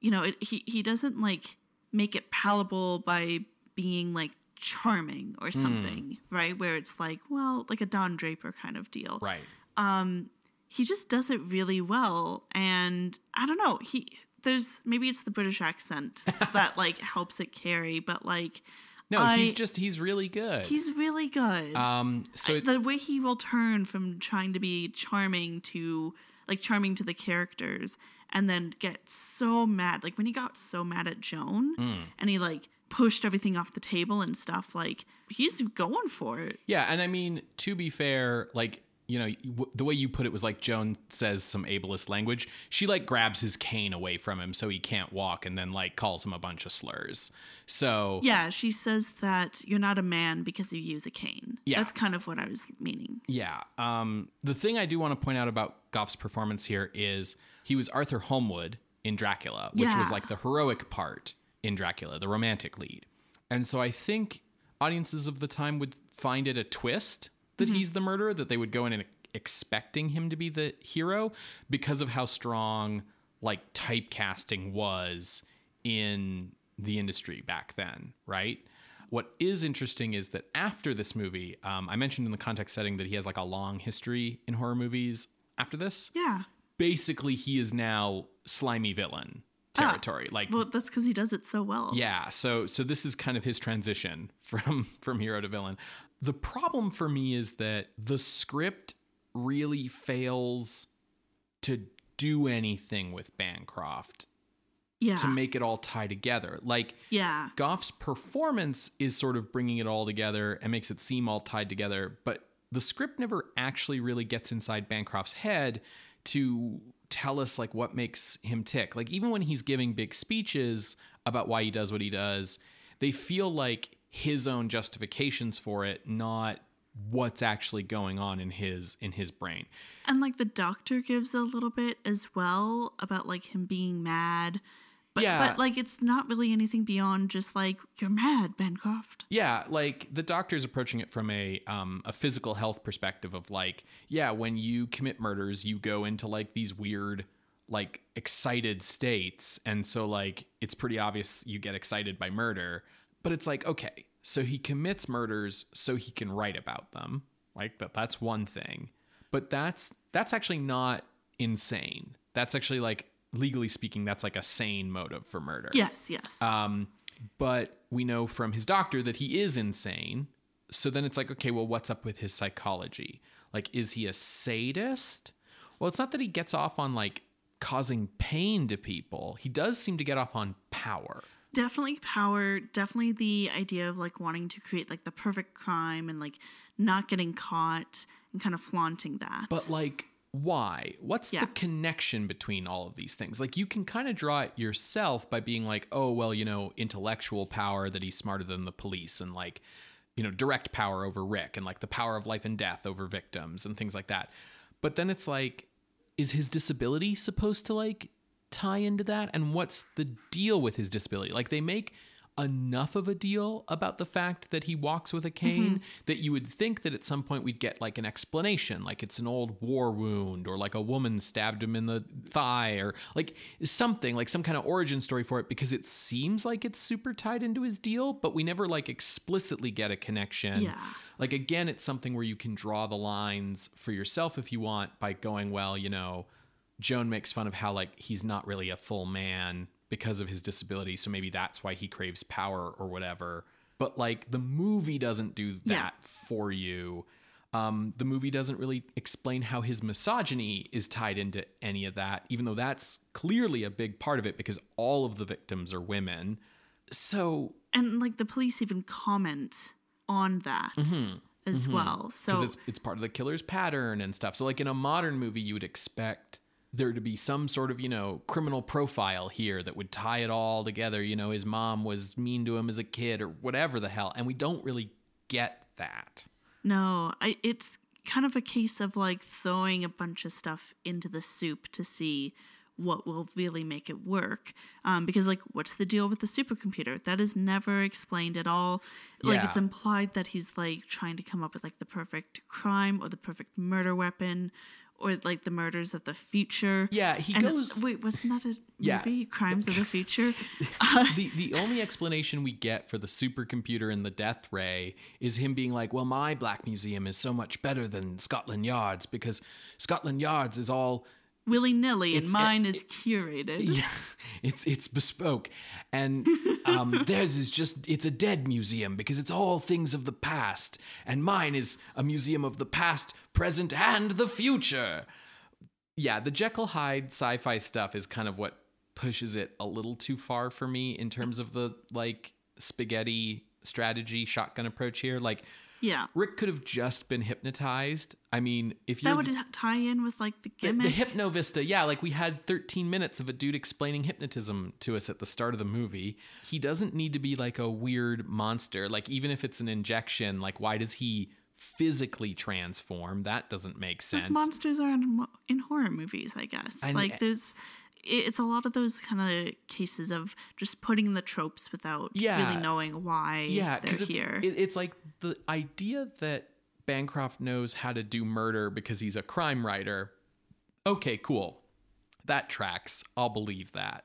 you know, it, he, he doesn't, like, make it palatable by being, like, charming or something, right? Where it's like, well, like a Don Draper kind of deal Right. Um, he just does it really well and i don't know he there's maybe it's the british accent that like helps it carry but like No, I- he's just he's really good. he's really good um so it, the way he will turn from trying to be charming to like charming to the characters and then get so mad like when he got so mad at joan Hmm. and he like pushed everything off the table and stuff like he's going for it Yeah, and I mean to be fair, like you know w- the way you put it was like Joan says some ableist language. She like grabs his cane away from him so he can't walk, and then like calls him a bunch of slurs. So yeah she says that you're not a man because you use a cane Yeah. that's kind of what i was meaning Yeah. Um, the thing I do want to point out about Gough's performance here is he was Arthur Holmwood in Dracula, which was like the heroic part in Dracula, the romantic lead. And so I think audiences of the time would find it a twist that he's the murderer, that they would go in and expecting him to be the hero because of how strong like typecasting was in the industry back then, right? What is interesting is that after this movie, um, I mentioned in the context setting that he has like a long history in horror movies. After this, yeah basically, he is now slimy villain Ah, territory. like, Well, that's because he does it so well. yeah. So, so this is kind of his transition from from hero to villain. The problem for me is that the script really fails to do anything with Bancroft yeah, to make it all tie together. Like, yeah, Gough's performance is sort of bringing it all together and makes it seem all tied together, but the script never actually really gets inside Bancroft's head to tell us like what makes him tick. Like even when he's giving big speeches about why he does what he does, they feel like his own justifications for it, not what's actually going on in his in his brain. and like the doctor gives a little bit as well about like him being mad, but Yeah. but like it's not really anything beyond just like you're mad, Bancroft. Yeah, like the doctor's approaching it from a um, a physical health perspective of like, yeah, when you commit murders, you go into like these weird, like excited states, and so like it's pretty obvious you get excited by murder. But it's like, okay, so he commits murders so he can write about them, like that. That's one thing, but that's that's actually not insane. That's actually like legally speaking, that's like a sane motive for murder. Yes, yes. Um, but we know from his doctor that he is insane. So then it's like, okay, well, what's up with his psychology? Like, is he a sadist? Well, it's not that he gets off on like causing pain to people. He does seem to get off on power. definitely power. Definitely the idea of like wanting to create like the perfect crime and like not getting caught and kind of flaunting that. But like, why? What's Yeah. the connection between all of these things? Like, you can kind of draw it yourself by being like, oh, well, you know, intellectual power that he's smarter than the police and like, you know, direct power over Rick and like the power of life and death over victims and things like that. But then it's like, is his disability supposed to like tie into that? And what's the deal with his disability? Like, they make enough of a deal about the fact that he walks with a mm-hmm. cane that you would think that at some point we'd get like an explanation, like it's an old war wound or like a woman stabbed him in the thigh or like something, like some kind of origin story for it because it seems like it's super tied into his deal, but we never like explicitly get a connection. Yeah. Like again, it's something where you can draw the lines for yourself if you want by going, well, you know, Joan makes fun of how like he's not really a full man because of his disability, so maybe that's why he craves power or whatever. But like the movie doesn't do that Yeah. for you. Um, the movie doesn't really explain how his misogyny is tied into any of that, even though that's clearly a big part of it because all of the victims are women. So And like the police even comment on that as well. So it's it's part of the killer's pattern and stuff. So like in a modern movie, you would expect there to be some sort of you know criminal profile here that would tie it all together. You know, his mom was mean to him as a kid or whatever the hell, and we don't really get that. No, I, it's kind of a case of like throwing a bunch of stuff into the soup to see what will really make it work. Um, because, like, what's the deal with the supercomputer? That is never explained at all. Like, Yeah. it's implied that he's like trying to come up with like the perfect crime or the perfect murder weapon or like the murders of the future. Yeah, he And goes- Wait, wasn't that a Yeah. movie? Crimes of the Future? the the only explanation we get for the supercomputer and the death ray is him being like, "Well, my black museum is so much better than Scotland Yard's because Scotland Yard's is all Willy nilly, and mine is curated. Yeah, it's it's bespoke, and um, theirs is just it's a dead museum because it's all things of the past, and mine is a museum of the past, present, and the future. Yeah, the Jekyll Hyde sci-fi stuff is kind of what pushes it a little too far for me in terms of the like spaghetti strategy shotgun approach here. Like Yeah. Rick could have just been hypnotized. I mean, if you're would tie in with like the the, gimmick. the hypnovista yeah like we had 13 minutes of a dude explaining hypnotism to us at the start of the movie he doesn't need to be like a weird monster like even if it's an injection like why does he physically transform that doesn't make sense monsters are in, in horror movies, I guess. And- like there's, it's a lot of those kind of cases of just putting the tropes without Yeah. really knowing why yeah they're it's, here. it- it's like the idea that bancroft knows how to do murder because he's a crime writer okay cool that tracks i'll believe that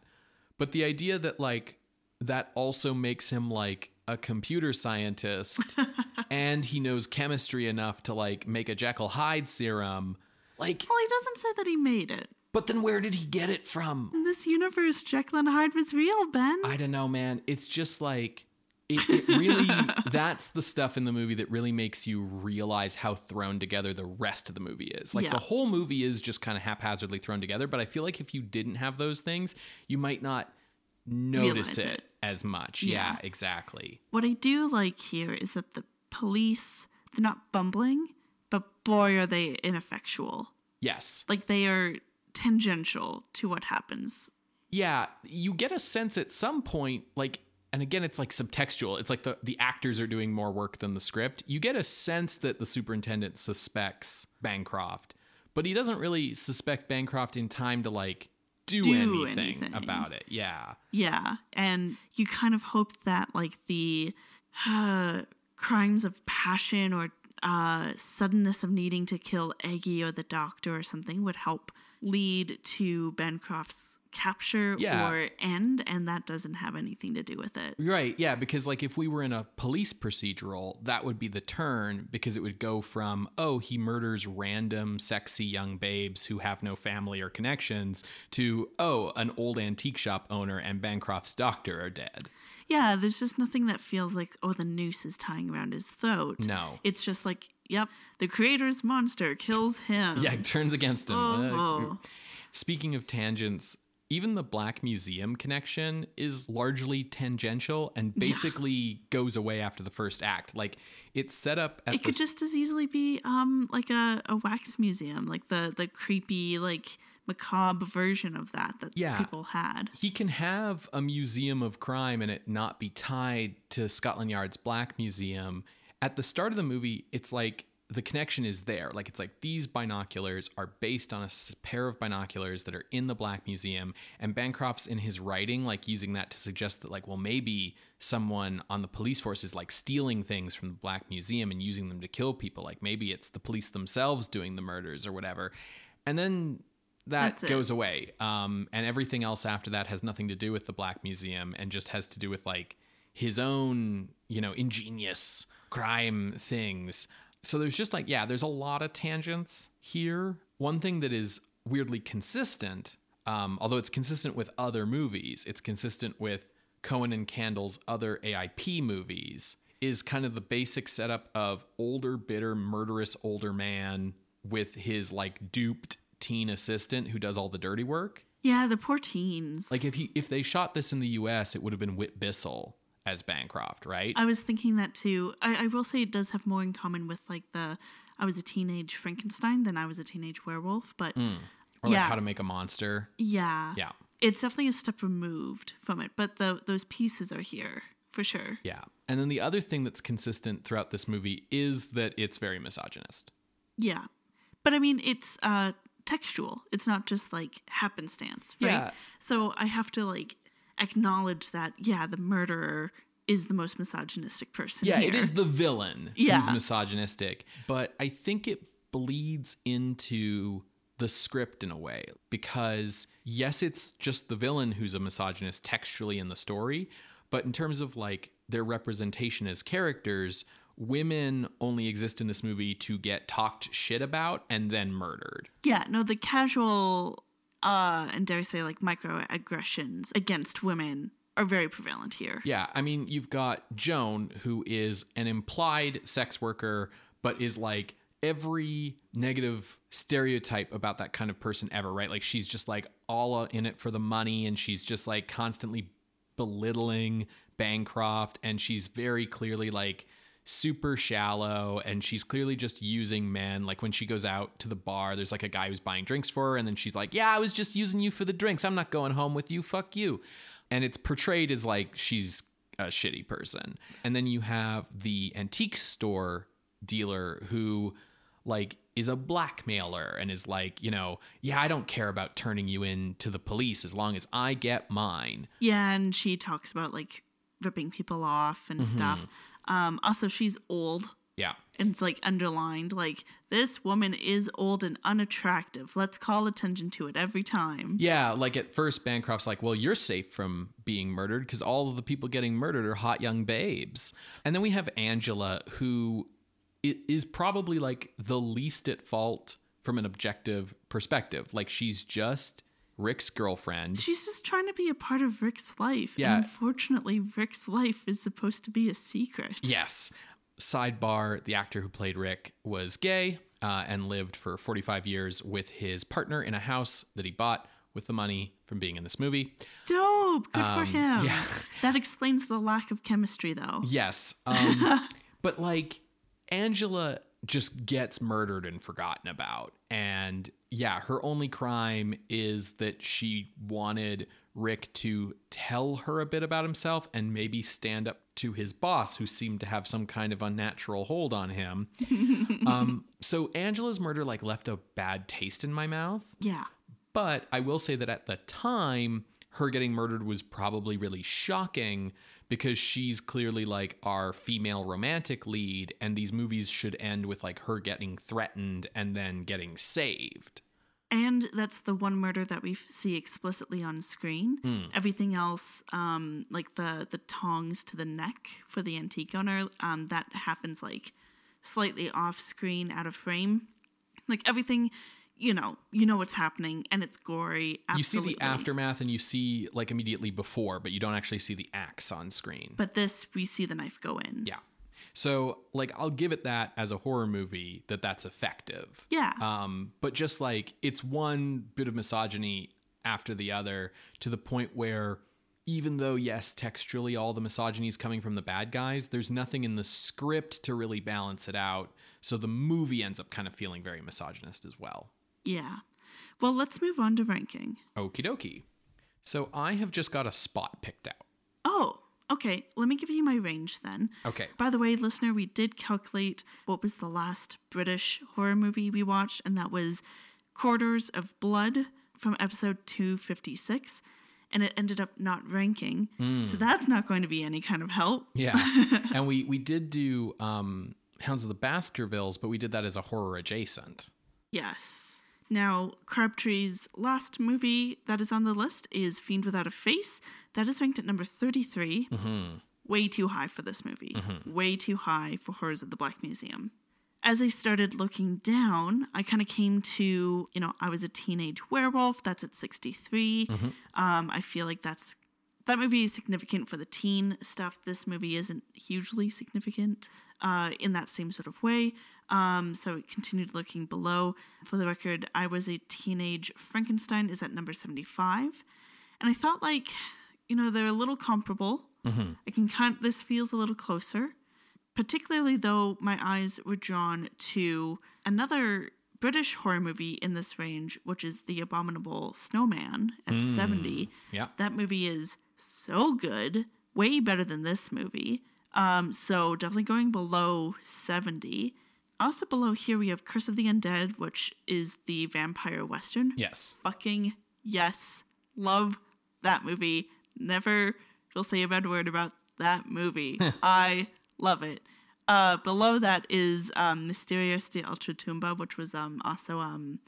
but the idea that like that also makes him like a computer scientist and he knows chemistry enough to like make a jekyll hyde serum like well, he doesn't say that he made it. But then where did he get it from In this universe, Jekyll and Hyde was real, Ben. I don't know, man. It's just like it, it really that's the stuff in the movie that really makes you realize how thrown together the rest of the movie is. Like Yeah. the whole movie is just kind of haphazardly thrown together, but I feel like if you didn't have those things, you might not notice it, it. as much. Yeah. Yeah, exactly. what I do like here is that the police, they're not bumbling, but boy, are they ineffectual. Yes. Like they are tangential to what happens. Yeah, you get a sense at some point, like, and again, it's like subtextual. It's like the, the actors are doing more work than the script. You get a sense that the superintendent suspects Bancroft, but he doesn't really suspect Bancroft in time to like do, Do anything, anything. about it. Yeah. Yeah, and you kind of hope that like the uh, crimes of passion or uh, suddenness of needing to kill Eggy or the doctor or something would help lead to Bancroft's capture Yeah. or end, and that doesn't have anything to do with it. Right, yeah, because like if we were in a police procedural, that would be the turn because it would go from, oh, he murders random sexy young babes who have no family or connections to, oh, an old antique shop owner and Bancroft's doctor are dead. Yeah, there's just nothing that feels like oh the noose is tying around his throat. No. it's just like yep, the creator's monster kills him. Yeah, it turns against him. Oh. Uh, Speaking of tangents, even the Black Museum connection is largely tangential and basically goes away after the first act. Like it's set up it could just as easily be um like a, a wax museum like the the creepy like macabre version of that that Yeah. people had he can have a museum of crime and it not be tied to Scotland Yard's Black Museum. At the start of the movie, it's like the connection is there. Like it's like these binoculars are based on a pair of binoculars that are in the Black Museum, and Bancroft's in his writing like using that to suggest that like well maybe someone on the police force is like stealing things from the Black Museum and using them to kill people. Like maybe it's the police themselves doing the murders or whatever, and then that That's it. goes away. Um, and everything else after that has nothing to do with the Black Museum and just has to do with like his own, you know, ingenious crime things. So there's just like, yeah, there's a lot of tangents here. One thing that is weirdly consistent, um, although it's consistent with other movies, it's consistent with Cohen and Kandel's other AIP movies, is kind of the basic setup of older, bitter, murderous older man with his like duped teen assistant who does all the dirty work. Yeah, the poor teens. Like if he if they shot this in the US, it would have been Whit Bissell as Bancroft, right? I was thinking that too. I, I will say it does have more in common with like the I was a teenage Frankenstein than I was a teenage werewolf, but or like yeah. how to make a monster. yeah, Yeah. it's definitely a step removed from it. But the those pieces are here for sure. Yeah. And then the other thing that's consistent throughout this movie is that it's very misogynist. Yeah, but I mean it's uh textual. It's not just like happenstance, right? Yeah. So I have to like acknowledge that yeah, the murderer is the most misogynistic person. Yeah, it here. is the villain Yeah. who's misogynistic, but I think it bleeds into the script in a way because yes, it's just the villain who's a misogynist textually in the story, but in terms of like their representation as characters, women only exist in this movie to get talked shit about and then murdered. Yeah, no, the casual uh and dare I say like microaggressions against women are very prevalent here. Yeah, I mean, you've got Joan, who is an implied sex worker, but is like every negative stereotype about that kind of person ever, right? Like she's just like all in it for the money and she's just like constantly belittling Bancroft and she's very clearly like super shallow and she's clearly just using men. Like when she goes out to the bar there's like a guy who's buying drinks for her and then she's like yeah i was just using you for the drinks. I'm not going home with you. Fuck you. And it's portrayed as like she's a shitty person. And then you have the antique store dealer who like is a blackmailer and is like you know yeah i don't care about turning you in to the police as long as i get mine. Yeah, and she talks about like ripping people off and mm-hmm. stuff. Um also she's old yeah and it's like underlined like this woman is old and unattractive. Let's call attention to it every time. Yeah, like at first, Bancroft's like, well, you're safe from being murdered because all of the people getting murdered are hot young babes. And then we have Angela, who is probably like the least at fault from an objective perspective. Like she's just Rick's girlfriend. She's just trying to be a part of Rick's life. Yeah. And unfortunately, Rick's life is supposed to be a secret. Yes. Sidebar the actor who played Rick was gay uh, and lived for 45 years with his partner in a house that he bought with the money from being in this movie. Dope. Good for him. Um, yeah. That explains the lack of chemistry, though. Yes. Um, but like Angela just gets murdered and forgotten about. And yeah, her only crime is that she wanted Rick to tell her a bit about himself and maybe stand up to his boss, who seemed to have some kind of unnatural hold on him. um, so Angela's murder like left a bad taste in my mouth. Yeah. But I will say that at the time, her getting murdered was probably really shocking because she's clearly like our female romantic lead, and these movies should end with like her getting threatened and then getting saved. And that's the one murder that we see explicitly on screen. Hmm. Everything else, um, like the the tongs to the neck for the antique owner, um, that happens like slightly off screen, out of frame. Like everything, you know, you know what's happening, and it's gory. Absolutely. You see the aftermath and you see like immediately before, but you don't actually see the axe on screen. But this, we see the knife go in. yeah. So, like, I'll give it that as a horror movie that that's effective. Yeah. Um, but just like it's one bit of misogyny after the other to the point where even though yes textually all the misogyny is coming from the bad guys there's nothing in the script to really balance it out so the movie ends up kind of feeling very misogynist as well yeah. Well, let's move on to ranking. okie dokie so i have just got a spot picked out Oh, Okay, let me give you my range then. Okay. By the way, listener, we did calculate what was the last British horror movie we watched, and that was Corridors of Blood from episode 256. And it ended up not ranking. So that's not going to be any kind of help. Yeah. and we we did do um Hounds of the Baskervilles, but we did that as a horror adjacent. Yes. Now, Crabtree's last movie that is on the list is Fiend Without a Face. That is ranked at number 33. Mm-hmm. Way too high for this movie. Mm-hmm. Way too high for Horrors of the Black Museum. As I started looking down, I kind of came to, you know, I was a teenage werewolf. That's at 63. Mm-hmm. Um, I feel like that's that movie is significant for the teen stuff. This movie isn't hugely significant uh, in that same sort of way. Um, so it continued looking below. For the record, I was a teenage Frankenstein is at number 75. And I thought like, you know, they're a little comparable. I can kind this feels a little closer. Particularly though my eyes were drawn to another British horror movie in this range, which is The Abominable Snowman at 70. Yeah. That movie is so good, way better than this movie. Um, so definitely going below 70. Also below here we have Curse of the Undead, which is the vampire western. Yes. Fucking yes. Love that movie. Never will say a bad word about that movie. I love it. Uh, below that is um, Misterios de Ultratumba, which was um, also um,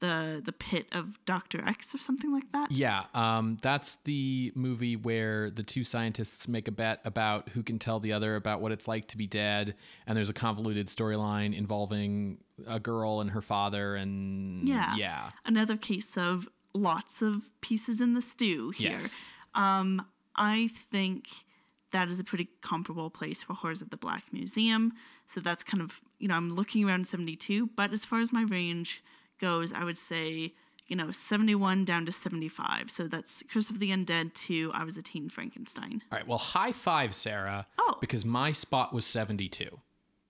the the pit of Doctor X or something like that. Yeah, um, that's the movie where the two scientists make a bet about who can tell the other about what it's like to be dead, and there's a convoluted storyline involving a girl and her father, and Yeah. yeah, Another case of lots of pieces in the stew here. Yes. Um, I think that is a pretty comparable place for Horrors of the Black Museum. So that's kind of, you know, I'm looking around 72, but as far as my range goes, I would say, you know, 71 down to 75. So that's Curse of the Undead to I Was a Teen Frankenstein. All right, well, high five, Sarah. Oh. because my spot was 72.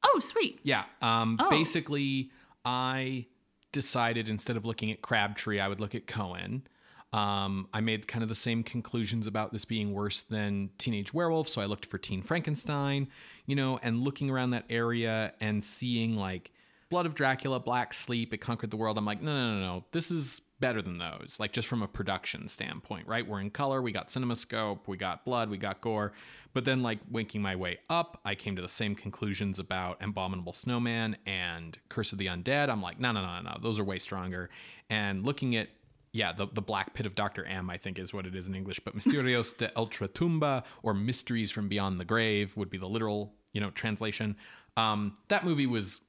Oh, sweet. Yeah. Um, Oh. Basically, I decided instead of looking at Crabtree, I would look at Cohen. Um, I made kind of the same conclusions about this being worse than Teenage Werewolf, so I looked for Teen Frankenstein, you know, and looking around that area and seeing like Blood of Dracula, Black Sleep, It Conquered the World. I'm like, no, no, no, no, this is better than those, like just from a production standpoint, right? We're in color, we got CinemaScope, we got blood, we got gore. But then, like, winking my way up, I came to the same conclusions about Abominable Snowman and Curse of the Undead. I'm like, no, no, no, no, those are way stronger. And looking at yeah, the, the Black Pit of Dr. M, I think is what it is in English, but Misterios de Ultratumba or Mysteries from Beyond the Grave would be the literal, you know, translation. Um, that movie was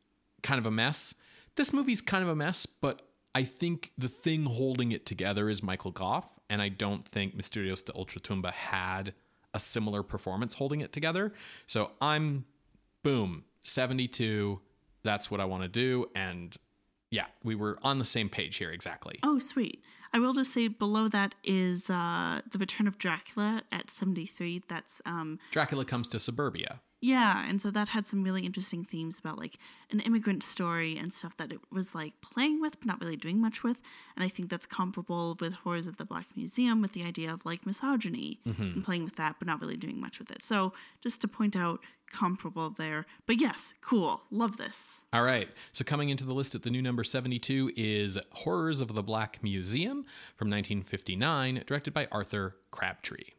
kind of a mess. This movie's kind of a mess, but I think the thing holding it together is Michael Gough, and I don't think Misterios de Ultratumba had a similar performance holding it together. So I'm, boom, 72. That's what I want to do. And yeah, we were on the same page here exactly. Oh, sweet. I will just say below that is uh, The Return of Dracula at 73. That's um, Dracula comes to suburbia. Yeah, and so that had some really interesting themes about like an immigrant story and stuff that it was like playing with but not really doing much with. And I think that's comparable with Horrors of the Black Museum with the idea of like misogyny mm-hmm. and playing with that but not really doing much with it. So just to point out comparable there. But yes, cool. Love this. All right. So coming into the list at the new number 72 is Horrors of the Black Museum from 1959, directed by Arthur Crabtree.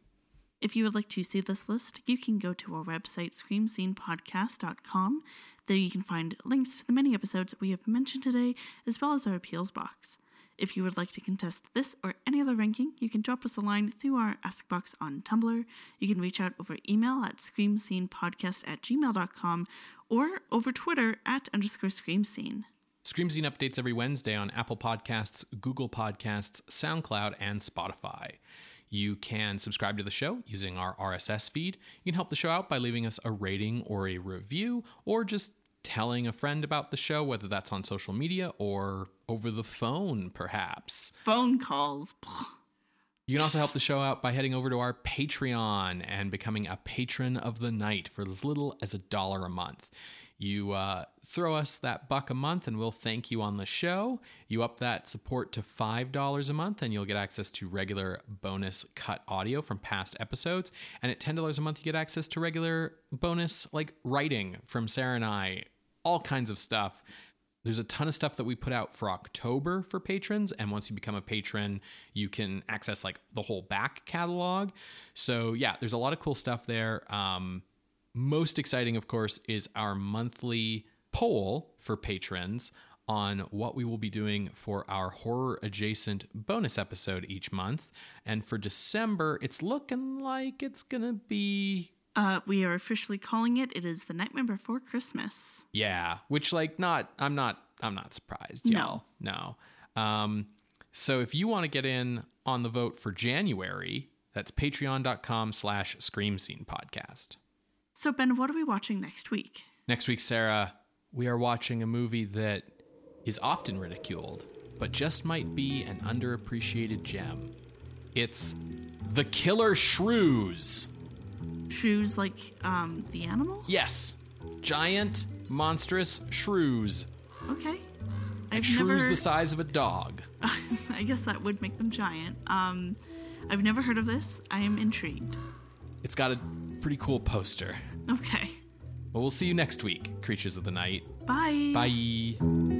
If you would like to see this list, you can go to our website, screamscenepodcast.com. There you can find links to the many episodes we have mentioned today, as well as our appeals box. If you would like to contest this or any other ranking, you can drop us a line through our Ask Box on Tumblr. You can reach out over email at screamscenepodcast at gmail.com or over Twitter at underscore screamscene. Scream Scene updates every Wednesday on Apple Podcasts, Google Podcasts, SoundCloud, and Spotify. You can subscribe to the show using our RSS feed. You can help the show out by leaving us a rating or a review, or just telling a friend about the show, whether that's on social media or over the phone, perhaps. Phone calls. You can also help the show out by heading over to our Patreon and becoming a patron of the night for as little as a dollar a month. You uh, throw us that buck a month and we'll thank you on the show. You up that support to $5 a month and you'll get access to regular bonus cut audio from past episodes. And at $10 a month, you get access to regular bonus like writing from Sarah and I, all kinds of stuff. There's a ton of stuff that we put out for October for patrons. And once you become a patron, you can access like the whole back catalog. So, yeah, there's a lot of cool stuff there. Um, most exciting, of course, is our monthly poll for patrons on what we will be doing for our horror adjacent bonus episode each month. And for December, it's looking like it's going to be Uh, we are officially calling it. It is the Nightmare Before Christmas. Yeah, which like not I'm not I'm not surprised, y'all. No. Um so if you want to get in on the vote for January, that's patreon.com slash scream scene podcast. So, Ben, what are we watching next week? Next week, Sarah, we are watching a movie that is often ridiculed, but just might be an underappreciated gem. It's The Killer Shrews. Shrews like um, the animal? Yes, giant, monstrous shrews. Okay. I've Shrews never. the size of a dog. I guess that would make them giant. Um, I've never heard of this. I am intrigued. It's got a pretty cool poster. Okay. Well, we'll see you next week, Creatures of the Night. Bye. Bye.